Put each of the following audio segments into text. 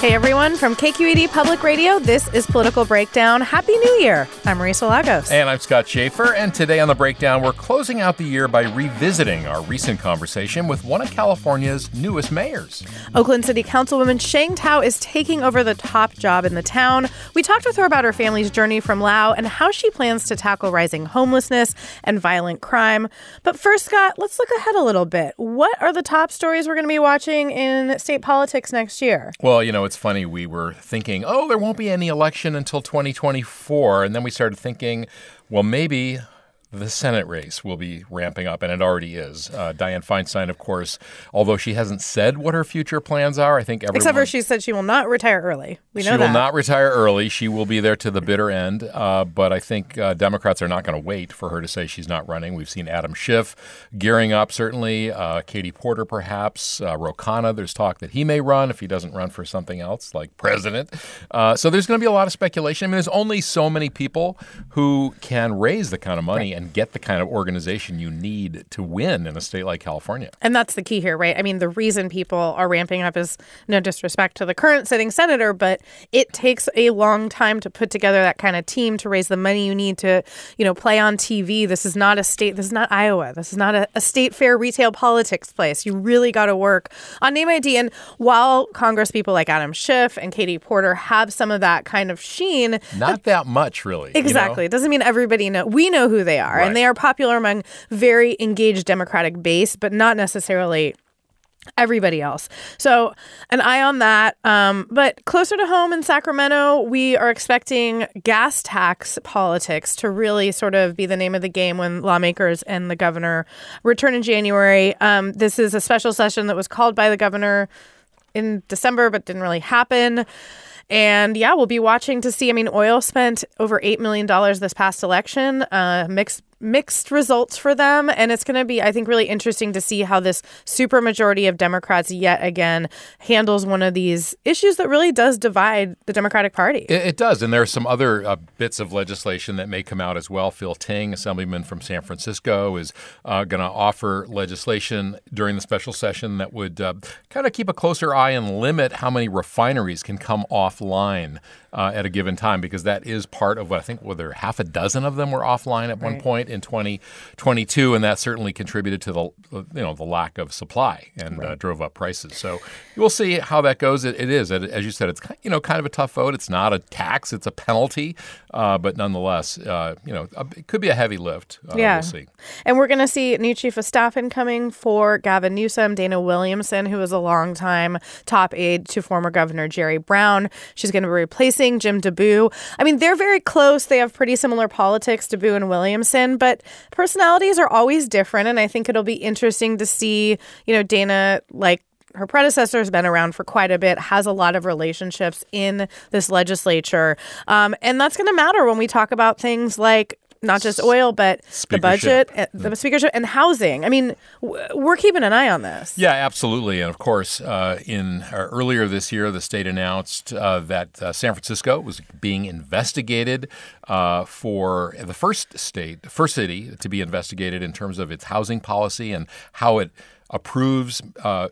Hey everyone, from KQED Public Radio, this is Political Breakdown. Happy New Year! I'm Marisa Lagos. And I'm Scott Shafer, and today on The Breakdown, we're closing out the year by revisiting our recent conversation with one of California's newest mayors. Oakland City Councilwoman Sheng Thao is taking over the top job in the town. We talked with her about her family's journey from Lao and how she plans to tackle rising homelessness and violent crime. But first, Scott, let's look ahead a little bit. What are the top stories we're going to be watching in state politics next year? Well, you know, it's funny. We were thinking, oh, there won't be any election until 2024. And then we started thinking, well, maybe the Senate race will be ramping up, and it already is. Uh, Dianne Feinstein, of course, although she hasn't said what her future plans are, I think everyone. Except for she said she will not retire early. We know she that. will not retire early. She will be there to the bitter end. Uh, but I think uh, Democrats are not going to wait for her to say she's not running. We've seen Adam Schiff gearing up, certainly. Uh, Katie Porter, perhaps. Uh, Ro Khanna, there's talk that he may run if he doesn't run for something else, like president. Uh, so there's going to be a lot of speculation. I mean, there's only so many people who can raise the kind of money right. And get the kind of organization you need to win in a state like California. And that's the key here, right? I mean, the reason people are ramping up is no disrespect to the current sitting senator, but it takes a long time to put together that kind of team to raise the money you need to, you know, play on TV. This is not a state, this is not Iowa. This is not a, a state fair retail politics place. You really got to work on name ID. And while Congress people like Adam Schiff and Katie Porter have some of that kind of sheen, not that much, really. Exactly. You know? It doesn't mean everybody know. We know who they are, right. and they are popular among very engaged Democratic base, but not necessarily everybody else. So, an eye on that. Um, but closer to home in Sacramento, we are expecting gas tax politics to really sort of be the name of the game when lawmakers and the governor return in January. Um, this is a special session that was called by the governor in December, but didn't really happen. And yeah, we'll be watching to see. I mean, oil spent over $8 million this past election, uh, mixed mixed results for them. And it's going to be, I think, really interesting to see how this supermajority of Democrats yet again handles one of these issues that really does divide the Democratic Party. It, it does. And there are some other uh, bits of legislation that may come out as well. Phil Ting, Assemblyman from San Francisco, is uh, going to offer legislation during the special session that would uh, kind of keep a closer eye and limit how many refineries can come offline uh, at a given time because that is part of what I think whether half a dozen of them were offline at right. one point in 2022, and that certainly contributed to the you know the lack of supply and uh, right. uh, drove up prices. So we'll see how that goes. it, it is, as you said, it's you know kind of a tough vote. It's not a tax; it's a penalty, uh, but nonetheless, uh, you know it could be a heavy lift. Uh, yeah, we'll see. And we're going to see new chief of staff incoming for Gavin Newsom, Dana Williamson, who was a longtime top aide to former Governor Jerry Brown. She's going to be replacing Jim DeBoo. I mean, they're very close. They have pretty similar politics, DeBoo and Williamson, but personalities are always different. And I think it'll be interesting to see, you know, Dana like her predecessor has been around for quite a bit, has a lot of relationships in this legislature. Um, and that's going to matter when we talk about things like not just oil, but the budget, eh, the speakership, and housing. I mean, we're keeping an eye on this. Yeah, absolutely. And of course, uh, in uh, earlier this year, the state announced uh, that uh, San Francisco was being investigated uh, for the first state, the first city to be investigated in terms of its housing policy and how it approves uh,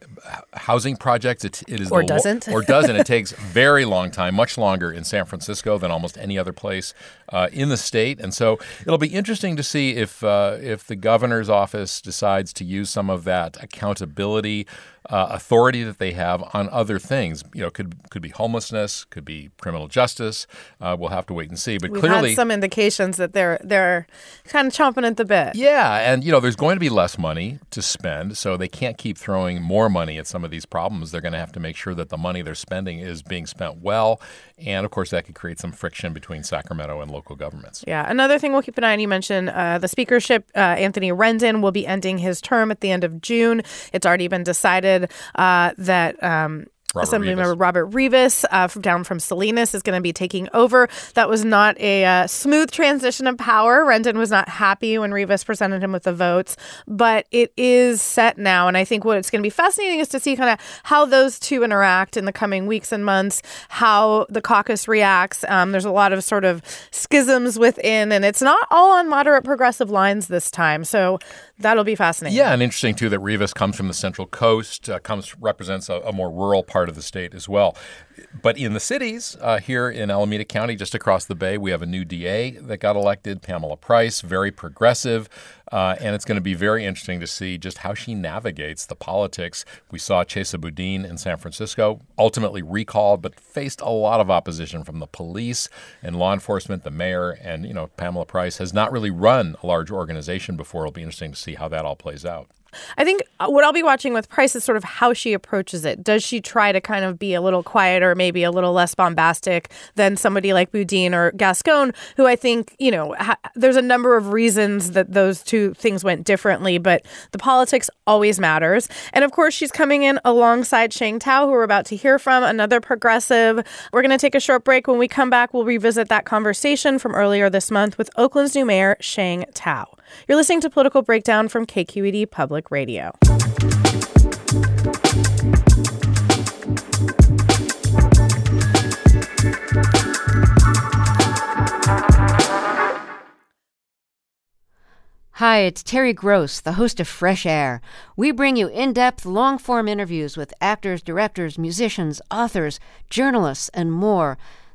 housing projects. It, it is or doesn't or doesn't. it takes very long time, much longer in San Francisco than almost any other place uh, in the state. And so it'll be interesting to see if uh, if the governor's office decides to use some of that accountability uh, authority that they have on other things. You know, could could be homelessness, could be criminal justice. Uh, we'll have to wait and see. But We've clearly, some indications that they're they're kind of chomping at the bit. yeah, and you know, there's going to be less money to spend, so they can't keep throwing more money at some of these problems. They're going to have to make sure that the money they're spending is being spent well, and of course, that could create some friction between Sacramento and local governments. Yeah. Another thing we'll keep an eye on. You mentioned uh, the speakership. Uh, Anthony Rendon will be ending his term at the end of June. It's already been decided uh, that. Um, Robert Assemblymember. Robert Rivas, uh, from down from Salinas, is going to be taking over. That was not a uh, smooth transition of power. Rendon was not happy when Rivas presented him with the votes, but it is set now. And I think what it's going to be fascinating is to see kind of how those two interact in the coming weeks and months, how the caucus reacts. Um, there's a lot of sort of schisms within, and it's not all on moderate progressive lines this time. So that'll be fascinating. Yeah, and interesting too that Rivas comes from the Central Coast, uh, comes represents a, a more rural part of the state as well. But in the cities uh, here in Alameda County, just across the bay, we have a new DA that got elected, Pamela Price, very progressive. Uh, and it's going to be very interesting to see just how she navigates the politics. We saw Chesa Boudin in San Francisco, ultimately recalled, but faced a lot of opposition from the police and law enforcement, the mayor, and you know Pamela Price has not really run a large organization before. It'll be interesting to see how that all plays out. I think uh, what I'll be watching with Price is sort of how she approaches it. Does she try to kind of be a little quieter, maybe a little less bombastic than somebody like Boudin or Gascon, who I think, you know, ha- there's a number of reasons that those two things went differently, but the politics always matters. And of course, she's coming in alongside Sheng Thao, who we're about to hear from, another progressive. We're going to take a short break. When we come back, we'll revisit that conversation from earlier this month with Oakland's new mayor, Sheng Thao. You're listening to Political Breakdown from KQED Public Radio. Hi, it's Terry Gross, the host of Fresh Air. We bring you in depth, long form interviews with actors, directors, musicians, authors, journalists, and more.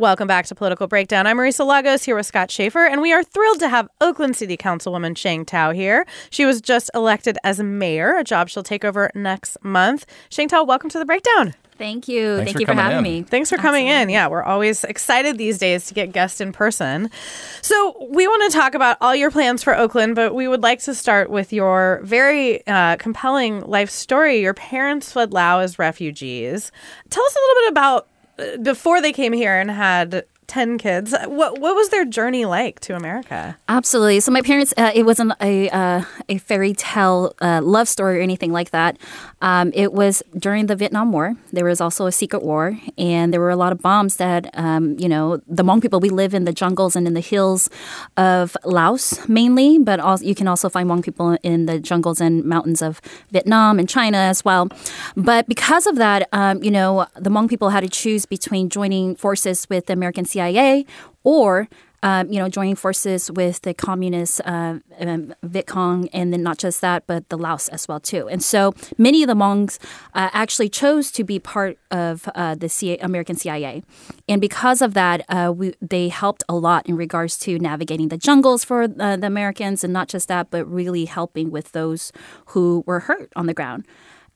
Welcome back to Political Breakdown. I'm Marisa Lagos here with Scott Shafer, and we are thrilled to have Oakland City Councilwoman Sheng Thao here. She was just elected as mayor, a job she'll take over next month. Sheng Thao, welcome to the Breakdown. Thank you. Thanks Thank for you for having in. me. Thanks for coming in. Yeah, we're always excited these days to get guests in person. So, we want to talk about all your plans for Oakland, but we would like to start with your very uh, compelling life story. Your parents fled Laos as refugees. Tell us a little bit about before they came here and had 10 kids. What what was their journey like to America? Absolutely. So my parents, uh, it wasn't a uh, a fairy tale uh, love story or anything like that. Um, it was during the Vietnam War. There was also a secret war, and there were a lot of bombs that um, you know the Hmong people. We live in the jungles and in the hills of Laos mainly, but also, you can also find Hmong people in the jungles and mountains of Vietnam and China as well. But because of that, um, you know, the Hmong people had to choose between joining forces with the American CIA or um, you know, joining forces with the communist uh, um, Viet Cong, and then not just that, but the Laos as well too. And so many of the Hmongs uh, actually chose to be part of uh, the CIA, American CIA, and because of that, uh, we, they helped a lot in regards to navigating the jungles for uh, the Americans, and not just that, but really helping with those who were hurt on the ground.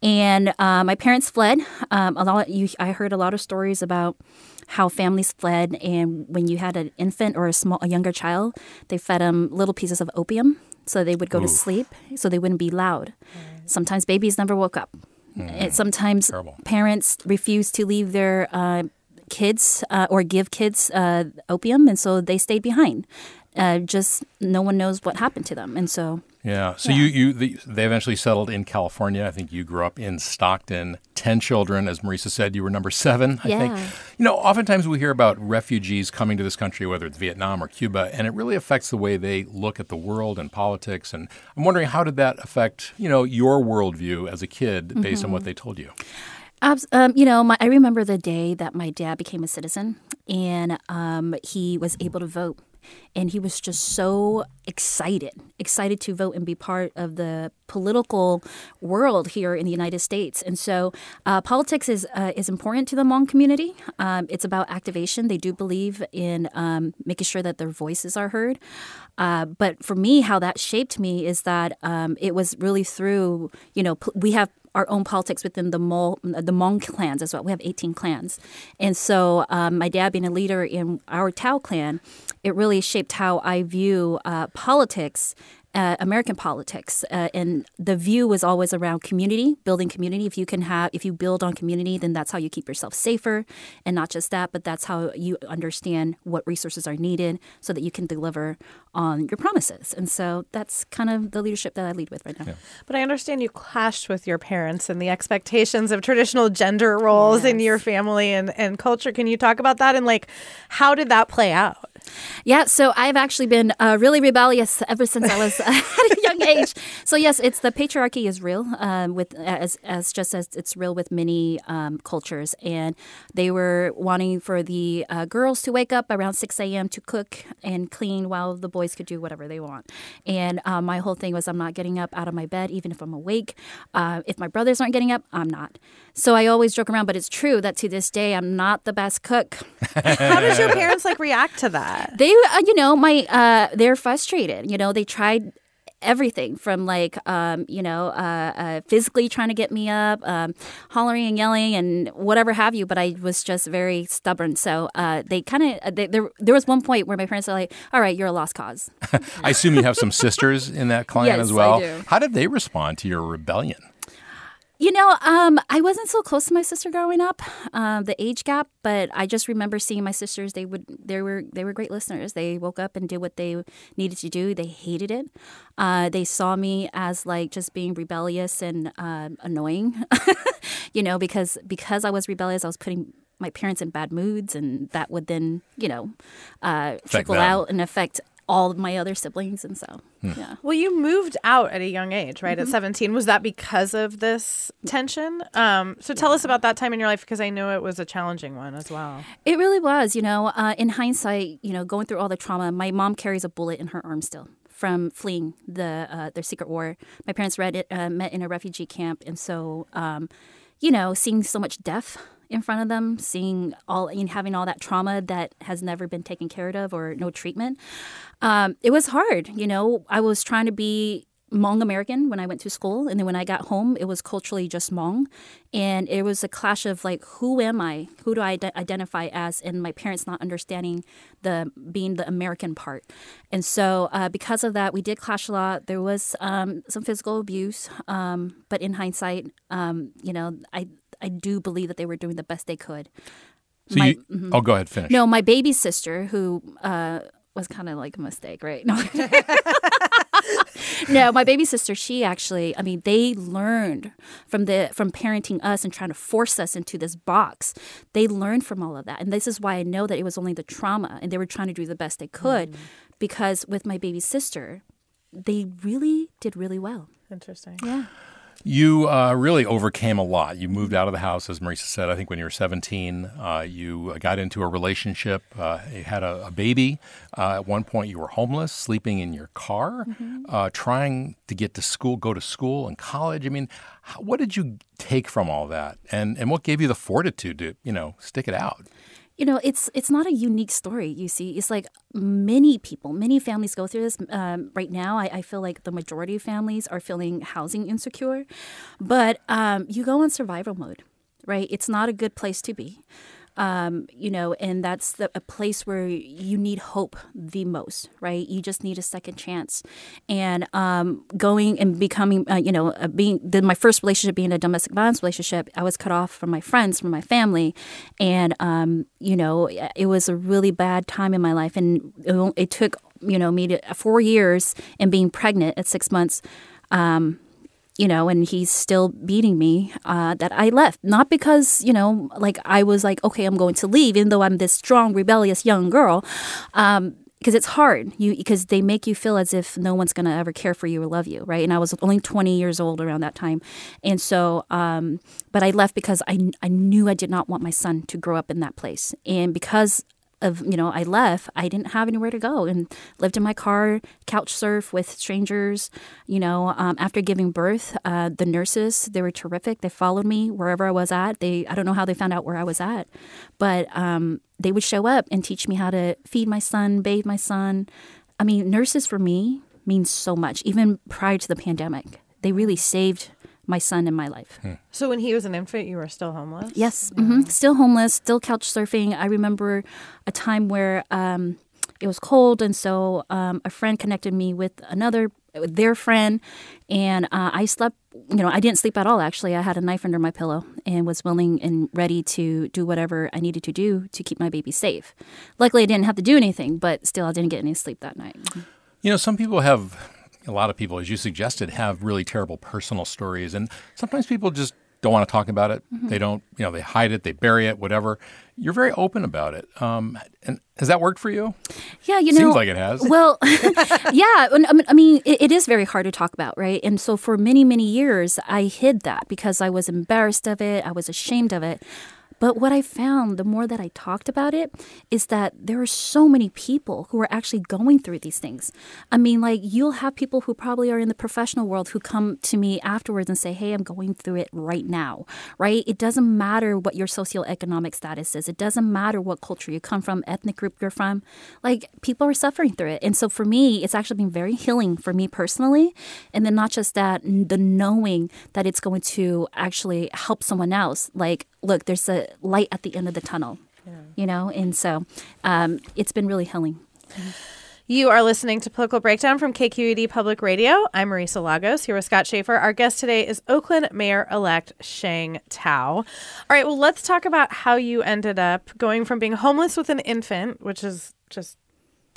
And uh, my parents fled. Um, a lot. You, I heard a lot of stories about how families fled, and when you had an infant or a small, a younger child, they fed them little pieces of opium so they would go Oof. to sleep, so they wouldn't be loud. Sometimes babies never woke up. Mm. sometimes Terrible. parents refuse to leave their uh, kids uh, or give kids uh, opium, and so they stayed behind. Uh, just no one knows what happened to them, and so yeah. So yeah. you you the, they eventually settled in California. I think you grew up in Stockton. Ten children, as Marisa said, you were number seven. I yeah. think. You know, oftentimes we hear about refugees coming to this country, whether it's Vietnam or Cuba, and it really affects the way they look at the world and politics. And I'm wondering how did that affect you know your worldview as a kid based mm-hmm. on what they told you. Um, you know, my, I remember the day that my dad became a citizen and um, he was able to vote and he was just so excited, excited to vote and be part of the political world here in the United States. And so, uh, politics is uh, is important to the Hmong community. Um, it's about activation. They do believe in um, making sure that their voices are heard. Uh, but for me, how that shaped me is that um, it was really through you know we have our own politics within the Hmong, the Hmong clans as well. We have 18 clans. And so um, my dad being a leader in our Thao clan, it really shaped how I view uh, politics uh, American politics, uh, and the view was always around community, building community. If you can have, if you build on community, then that's how you keep yourself safer, and not just that, but that's how you understand what resources are needed so that you can deliver on your promises. And so that's kind of the leadership that I lead with right now. Yeah. But I understand you clashed with your parents and the expectations of traditional gender roles yes. in your family and and culture. Can you talk about that and like how did that play out? Yeah, so I've actually been uh, really rebellious ever since I was at a young age. So yes, it's the patriarchy is real, um, with as as just as it's real with many um, cultures, and they were wanting for the uh, girls to wake up around six a.m. to cook and clean, while the boys could do whatever they want. And uh, my whole thing was, I'm not getting up out of my bed, even if I'm awake. Uh, if my brothers aren't getting up, I'm not. So I always joke around, but it's true that to this day, I'm not the best cook. How did your parents like react to that? They, uh, you know, my uh, they're frustrated. You know, they tried everything from like um, you know uh, uh, physically trying to get me up um, hollering and yelling and whatever have you but i was just very stubborn so uh, they kind of there, there was one point where my parents were like all right you're a lost cause i assume you have some sisters in that clan yes, as well I do. how did they respond to your rebellion you know, um, I wasn't so close to my sister growing up, uh, the age gap. But I just remember seeing my sisters. They would, they were, they were great listeners. They woke up and did what they needed to do. They hated it. Uh, they saw me as like just being rebellious and uh, annoying. you know, because because I was rebellious, I was putting my parents in bad moods, and that would then, you know, uh, trickle out and affect all of my other siblings and so hmm. yeah well you moved out at a young age right mm-hmm. at 17 was that because of this tension um, so tell yeah. us about that time in your life because i know it was a challenging one as well it really was you know uh, in hindsight you know going through all the trauma my mom carries a bullet in her arm still from fleeing the uh, their secret war my parents read it, uh, met in a refugee camp and so um, you know seeing so much death in front of them, seeing all, know, having all that trauma that has never been taken care of or no treatment. Um, it was hard. You know, I was trying to be Hmong American when I went to school, and then when I got home, it was culturally just Hmong, and it was a clash of like, who am I? Who do I identify as? And my parents not understanding the being the American part, and so uh, because of that, we did clash a lot. There was um, some physical abuse, um, but in hindsight, um, you know, I I do believe that they were doing the best they could. So my, you, mm-hmm. oh, go ahead, finish. No, my baby sister, who uh, was kind of like a mistake, right? No. no, my baby sister, she actually, I mean, they learned from the from parenting us and trying to force us into this box. They learned from all of that. And this is why I know that it was only the trauma and they were trying to do the best they could mm. because with my baby sister, they really did really well. Interesting. Yeah. You uh, really overcame a lot. You moved out of the house, as Marisa said, I think when you were 17. Uh, you got into a relationship, uh, you had a, a baby. Uh, at one point, you were homeless, sleeping in your car, mm-hmm. Uh, trying to get to school, go to school and college. I mean, how, what did you take from all that? And, and what gave you the fortitude to, you know, stick it out? You know, it's it's not a unique story. You see, it's like many people, many families go through this. Um, right now, I, I, feel like the majority of families are feeling housing insecure, but um, you go in survival mode, right? It's not a good place to be um, you know, and that's the, a place where you need hope the most, right? You just need a second chance. And um, going and becoming, uh, you know, uh, being the, my first relationship being a domestic violence relationship, I was cut off from my friends, from my family, and um, you know, it was a really bad time in my life, and it, it took you know me to four years and being pregnant at six months. Um, you know, and he's still beating me, uh, that I left. Not because, you know, like I was like, okay, I'm going to leave, even though I'm this strong, rebellious young girl. Um, because it's hard you because they make you feel as if no one's going to ever care for you or love you right and i was only 20 years old around that time and so um, but i left because I, I knew i did not want my son to grow up in that place and because of you know I left, I didn't have anywhere to go and lived in my car, couch surf with strangers. You know, um, after giving birth, uh, the nurses they were terrific. They followed me wherever I was at. They I don't know how they found out where I was at, but um, they would show up and teach me how to feed my son, bathe my son. I mean, nurses for me means so much. Even prior to the pandemic, they really saved my son in my life. Hmm. So when he was an infant, you were still homeless? Yes, mm-hmm. still homeless, still couch surfing. I remember a time where um, it was cold, and so um, a friend connected me with another, with their friend, and uh, I slept. You know, I didn't sleep at all. Actually, I had a knife under my pillow and was willing and ready to do whatever I needed to do to keep my baby safe. Luckily, I didn't have to do anything, but still, I didn't get any sleep that night. You know, some people have a lot of people, as you suggested, have really terrible personal stories, and sometimes people just don't want to talk about it. Mm-hmm. They don't, you know, they hide it, they bury it, whatever. You're very open about it. Um, and has that worked for you? Yeah, you know, seems like it has. Well, yeah, I mean, it, it is very hard to talk about, right? And so for many, many years, I hid that because I was embarrassed of it, I was ashamed of it. But what I found, the more that I talked about it, is that there are so many people who are actually going through these things. I mean, like, you'll have people who probably are in the professional world who come to me afterwards and say, Hey, I'm going through it right now, right? It doesn't matter what your socioeconomic status is, it doesn't matter what culture you come from, ethnic group you're from. Like, people are suffering through it. And so for me, it's actually been very healing for me personally. And then not just that, the knowing that it's going to actually help someone else. Like, look, there's a light at the end of the tunnel, yeah. you know? And so um, it's been really healing. You are listening to Political Breakdown from KQED Public Radio. I'm Marisa Lagos here with Scott Shafer. Our guest today is Oakland Mayor elect Sheng Thao. All right, well, let's talk about how you ended up going from being homeless with an infant, which is just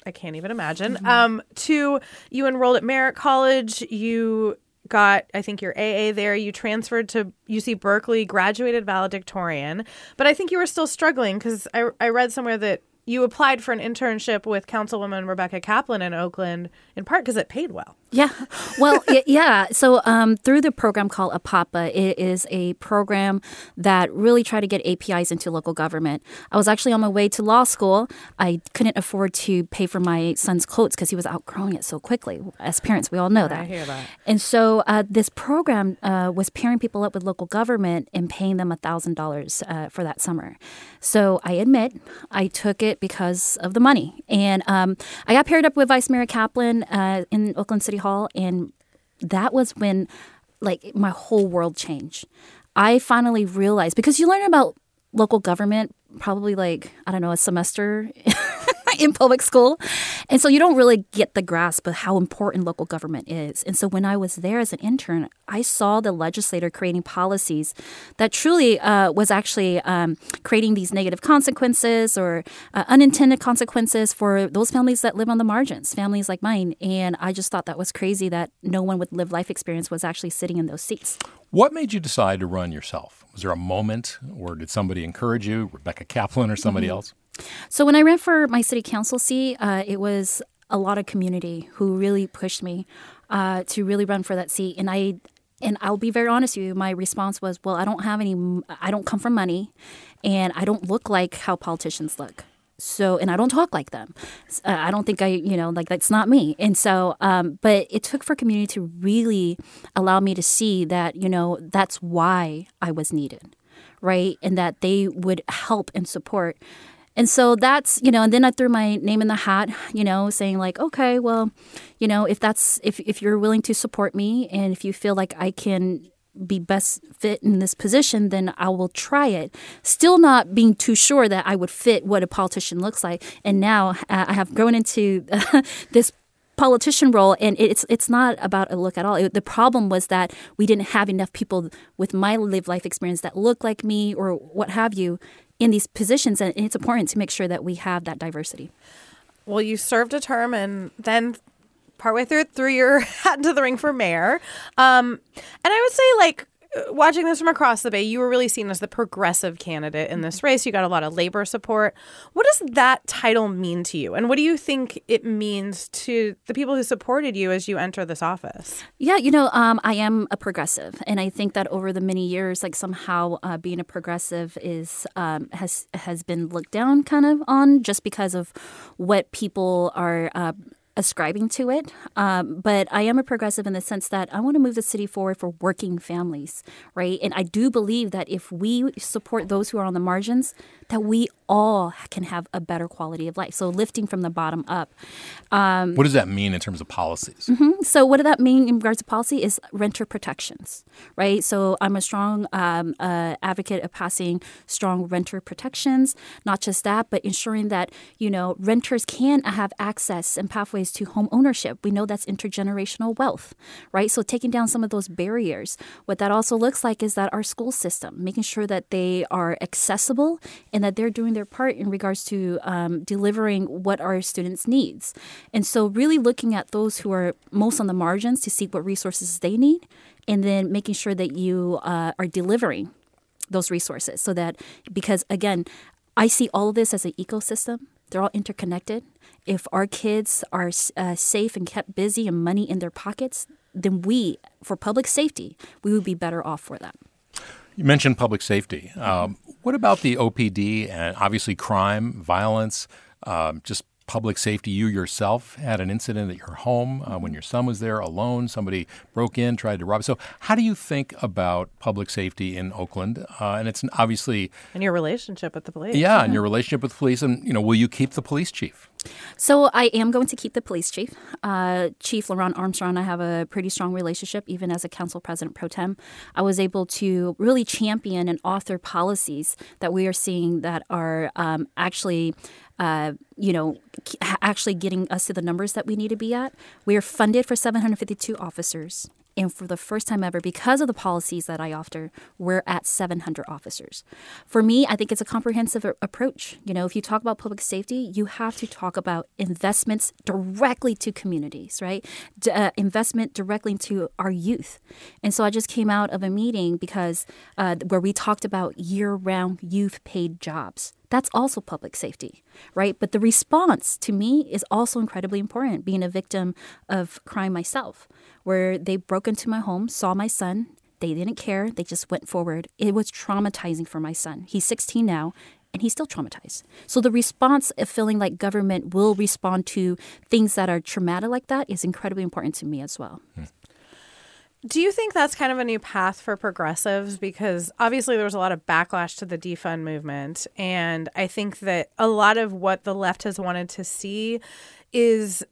I can't even imagine. Mm-hmm. Um, to you enrolled at Merritt College. You got, I think, your AA there. You transferred to UC Berkeley, graduated valedictorian. But I think you were still struggling because I, I read somewhere that you applied for an internship with Councilwoman Rebecca Kaplan in Oakland, in part because it paid well. Yeah. Well, yeah. So um, through the program called APAPA, it is a program that really try to get APIs into local government. I was actually on my way to law school. I couldn't afford to pay for my son's clothes because he was outgrowing it so quickly. As parents, we all know that. I hear that. And so uh, this program uh, was pairing people up with local government and paying them $1,000 uh, for that summer. So I admit I took it because of the money. And um, I got paired up with Vice Mayor Kaplan uh, in Oakland City Hall, and that was when like my whole world changed. I finally realized because you learn about local government probably like I don't know a semester in public school. And so you don't really get the grasp of how important local government is. And so when I was there as an intern, I saw the legislator creating policies that truly uh, was actually um, creating these negative consequences or uh, unintended consequences for those families that live on the margins, families like mine. And I just thought that was crazy that no one with lived life experience was actually sitting in those seats. What made you decide to run yourself? Was there a moment, or did somebody encourage you, Rebecca Kaplan or somebody mm-hmm. else? So when I ran for my city council seat, uh, it was a lot of community who really pushed me uh, to really run for that seat, and I. And I'll be very honest with you. My response was, "Well, I don't have any. I don't come from money, and I don't look like how politicians look so and i don't talk like them uh, i don't think i you know like that's not me and so um, but it took for community to really allow me to see that you know that's why i was needed right and that they would help and support And so that's, you know, and then I threw my name in the hat, you know, saying like, okay, well, you know, if that's if if you're willing to support me and if you feel like I can be best fit in this position, then I will try it. Still not being too sure that I would fit what a politician looks like. And now uh, I have grown into this politician role and it's it's not about a look at all it, the problem was that we didn't have enough people with my live life experience that look like me or what have you in these positions and it's important to make sure that we have that diversity. Well you served a term and then partway through it, through your hat into the ring for mayor. Um, and i would say like watching this from across the bay, you were really seen as the progressive candidate in this race. You got a lot of labor support. What does that title mean to you? And what do you think it means to the people who supported you as you enter this office? Yeah, you know, um, I am a progressive. And I think that over the many years, like somehow uh, being a progressive is um, has has been looked down kind of on just because of what people are uh, ascribing to it. Um, but I am a progressive in the sense that I want to move the city forward for working families, right? And I do believe that if we support those who are on the margins, that we all can have a better quality of life. So lifting from the bottom up. Um, what does that mean in terms of policies? Mm-hmm. So what does that mean in regards to policy is renter protections, right? So I'm a strong um, uh, advocate of passing strong renter protections. Not just that, but ensuring that you know renters can have access and pathways to home ownership. We know that's intergenerational wealth, right? So taking down some of those barriers. What that also looks like is that our school system, making sure that they are accessible and that they're doing their part in regards to um, delivering what our students needs. And so, really looking at those who are most on the margins to see what resources they need, and then making sure that you uh, are delivering those resources so that because again i see all of this as an ecosystem. They're all interconnected. If our kids are uh, safe and kept busy and money in their pockets then we for public safety we would be better off for that you mentioned public safety. Um, what about the OPD and obviously crime, violence, um, just public safety? You yourself had an incident at your home uh, when your son was there alone. Somebody broke in, tried to rob. So, how do you think about public safety in Oakland? Uh, and it's obviously and your relationship with the police. Yeah, and your relationship with police, and you know, will you keep the police chief? So I am going to keep the police chief, uh, Chief LeRonne Armstrong. I have a pretty strong relationship, even as a council president pro tem. I was able to really champion and author policies that we are seeing that are um, actually uh, you know, actually getting us to the numbers that we need to be at. We are funded for 752 officers. And for the first time ever, because of the policies that I offer, we're at 700 officers. For me, I think it's a comprehensive approach. You know, if you talk about public safety, you have to talk about investments directly to communities, right? D- uh, investment directly into our youth. And so I just came out of a meeting because uh, where we talked about year-round youth paid jobs. That's also public safety, right? But the response to me is also incredibly important, being a victim of crime myself where they broke into my home, saw my son. They didn't care. They just went forward. It was traumatizing for my son. He's 16 now, and he's still traumatized. So the response of feeling like government will respond to things that are traumatic like that is incredibly important to me as well. Do you think that's kind of a new path for progressives? Because obviously there was a lot of backlash to the defund movement. And I think that a lot of what the left has wanted to see is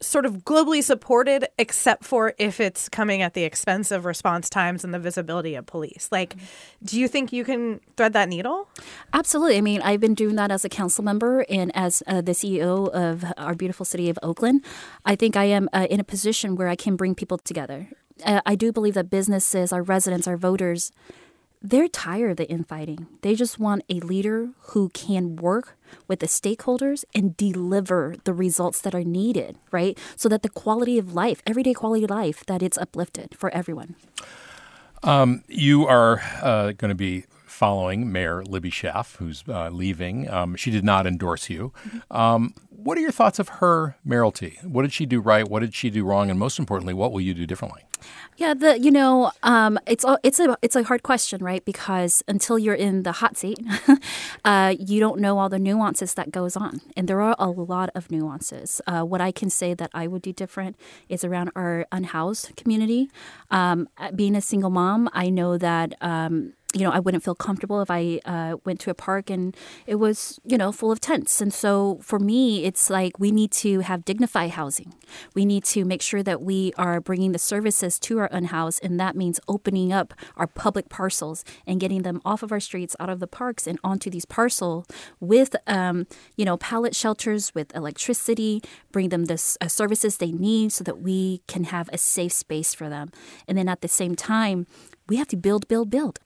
sort of globally supported, except for if it's coming at the expense of response times and the visibility of police. Like, do you think you can thread that needle? Absolutely. I mean, I've been doing that as a council member and as uh, the CEO of our beautiful city of Oakland. I think I am uh, in a position where I can bring people together. Uh, I do believe that businesses, our residents, our voters, they're tired of the infighting. They just want a leader who can work with the stakeholders and deliver the results that are needed, right? So that the quality of life, everyday quality of life, that it's uplifted for everyone. Um, you are uh, going to be following Mayor Libby Schaaf, who's uh, leaving. Um, she did not endorse you. Um, what are your thoughts of her mayoralty? What did she do right? What did she do wrong? And most importantly, what will you do differently? Yeah, the you know, um, it's a, it's a it's a hard question, right? Because until you're in the hot seat, uh, you don't know all the nuances that goes on, and there are a lot of nuances. Uh, what I can say that I would do different is around our unhoused community. Um, being a single mom, I know that um, you know, I wouldn't feel comfortable if I uh, went to a park and it was, you know, full of tents. And so for me, it's like we need to have dignified housing. We need to make sure that we are bringing the services to our unhoused, and that means opening up our public parcels and getting them off of our streets, out of the parks, and onto these parcels with, um, you know, pallet shelters with electricity, bring them the uh, services they need so that we can have a safe space for them. And then at the same time, we have to build, build, build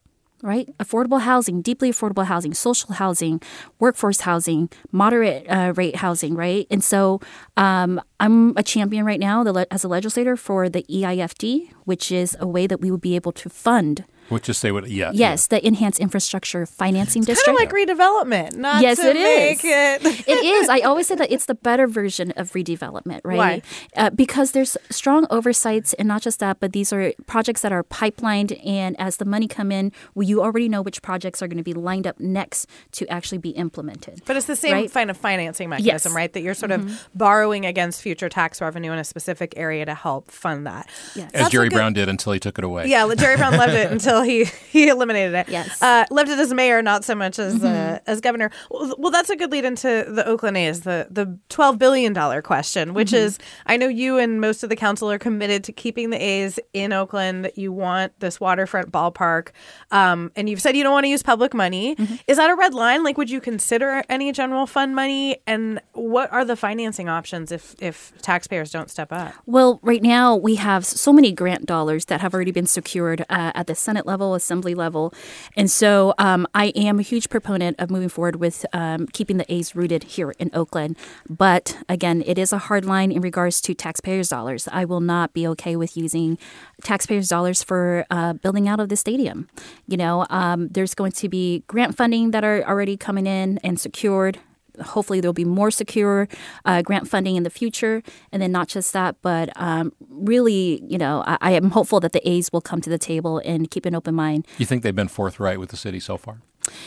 right? Affordable housing, deeply affordable housing, social housing, workforce housing, moderate uh, rate housing, right? And so um, I'm a champion right now as a legislator for the EIFD, which is a way that we would be able to fund Let's just say what, yeah. Yes, yeah. the Enhanced Infrastructure Financing it's District. Kind of like redevelopment, not yes, to it make is. it. it is. I always say that it's the better version of redevelopment, right? Why? Uh, because there's strong oversights, and not just that, but these are projects that are pipelined, and as the money come in, well, you already know which projects are going to be lined up next to actually be implemented. But it's the same right? kind of financing mechanism, Yes. right? That you're sort Mhm. of borrowing against future tax revenue in a specific area to help fund that. Yes. As That's Jerry a good- Brown did until he took it away. Yeah, Jerry Brown loved it until he he eliminated it. Yes. uh, loved it as mayor, not so much as uh, Mhm. as governor. Well, well, that's a good lead into the Oakland A's, the the twelve billion dollar question, which Mhm. is I know you and most of the council are committed to keeping the A's in Oakland. You want this waterfront ballpark, um, and you've said you don't want to use public money. Is that a red line? Like, would you consider any general fund money? And what are the financing options if if taxpayers don't step up? Well, right now we have so many grant dollars that have already been secured uh, at the Senate level, Assembly level, and so um, I am a huge proponent of moving forward with um, keeping the A's rooted here in Oakland. But again, it is a hard line in regards to taxpayers' dollars. I will not be okay with using taxpayers' dollars for uh, building out of the stadium. You know, um, there's going to be grant funding that are already coming in and secured hopefully there'll be more secure uh, grant funding in the future. And then not just that but um, really you know I, I am hopeful that the a's will come to the table and keep an open mind. You think they've been forthright with the city so far?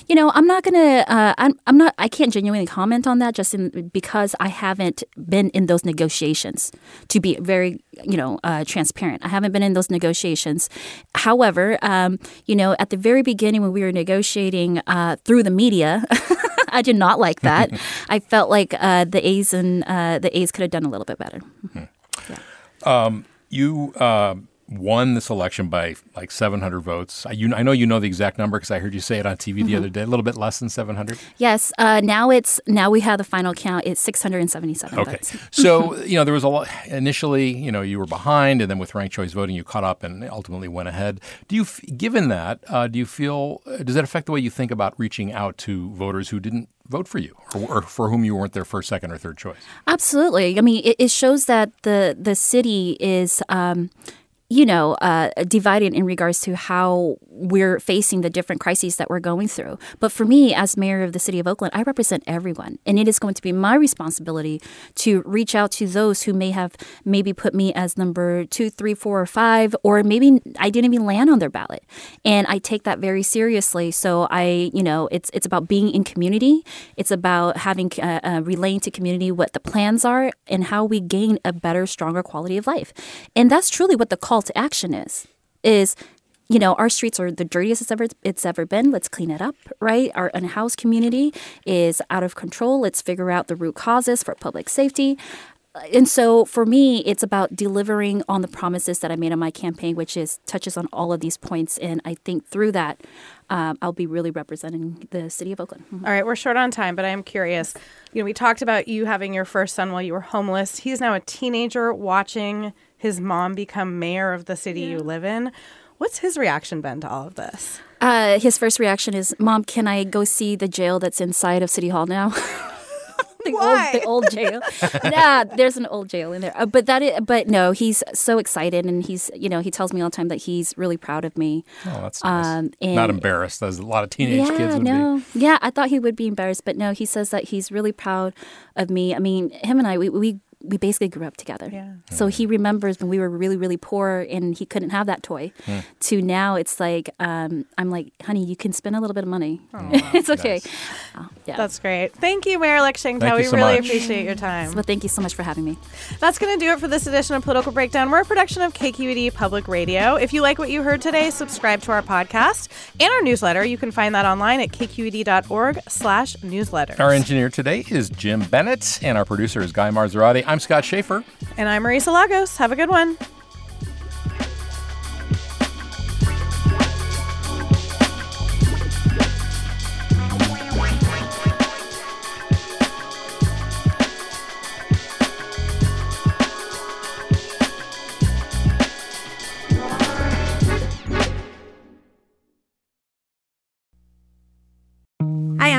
you know i'm not gonna uh, I'm, I'm not i can't genuinely comment on that just in, because i haven't been in those negotiations to be very you know uh, transparent. I haven't been in those negotiations. However um, you know at the very beginning when we were negotiating uh, through the media I did not like that. I felt like uh, the A's and uh, the A's could have done a little bit better. Um, you uh, won this election by like 700 votes. I, you, I know you know the exact number because I heard you say it on TV the Mhm. other day. A little bit less than 700. Yes, uh, now it's now we have the final count. It's 677 Okay. votes. So, you know, there was a lot initially, you know, you were behind and then with ranked choice voting you caught up and ultimately went ahead. Do you given that, uh, do you feel uh, does that affect the way you think about reaching out to voters who didn't vote for you or, or for whom you weren't their first, second or third choice? Absolutely. I mean, it, it shows that the the city is. Um, you know, uh, divided in regards to how we're facing the different crises that we're going through. But for me, as mayor of the city of Oakland, I represent everyone. And it is going to be my responsibility to reach out to those who may have maybe put me as number two, three, four, or five, or maybe I didn't even land on their ballot. And I take that very seriously. So I, you know, it's, it's about being in community. It's about having, uh, uh, relaying to community what the plans are and how we gain a better, stronger quality of life. And that's truly what the call to action is, is you know, our streets are the dirtiest it's ever it's ever been. Let's clean it up, right? Our unhoused community is out of control. Let's figure out the root causes for public safety. And so for me, it's about delivering on the promises that I made on my campaign, which is touches on all of these points. And I think through that, um, I'll be really representing the city of Oakland. Mhm. All right, we're short on time, but I am curious. You know, we talked about you having your first son while you were homeless. He's now a teenager watching his mom become mayor of the city you live in. What's his reaction been to all of this? Uh, his first reaction is, "Mom, can I go see the jail that's inside of City Hall now?" the Why? old the old jail. nah, there's an old jail in there. Uh, but that is, but no, he's so excited and he's you know he tells me all the time that he's really proud of me. Oh, that's nice. Um, and Not embarrassed as a lot of teenage yeah, kids would no. be. Yeah, I thought he would be embarrassed, but no, he says that he's really proud of me. I mean, him and I, we, we we basically grew up together. Yeah. So he remembers when we were really, really poor and he couldn't have that toy. Hmm. To now, it's like um, I'm like, honey, you can spend a little bit of money. it's okay. Oh, yeah. That's great. Thank you, Mayor Lex Thank We so really much. appreciate your time. Well, thank you so much for having me. That's going to do it for this edition of Political Breakdown. We're a production of KQED Public Radio. If you like what you heard today, subscribe to our podcast and our newsletter. You can find that online at kqed.org slash newsletters. Our engineer today is Jim Bennett, and our producer is Guy Marzorati. I'm Scott Shafer. And I'm Marisa Lagos. Have a good one.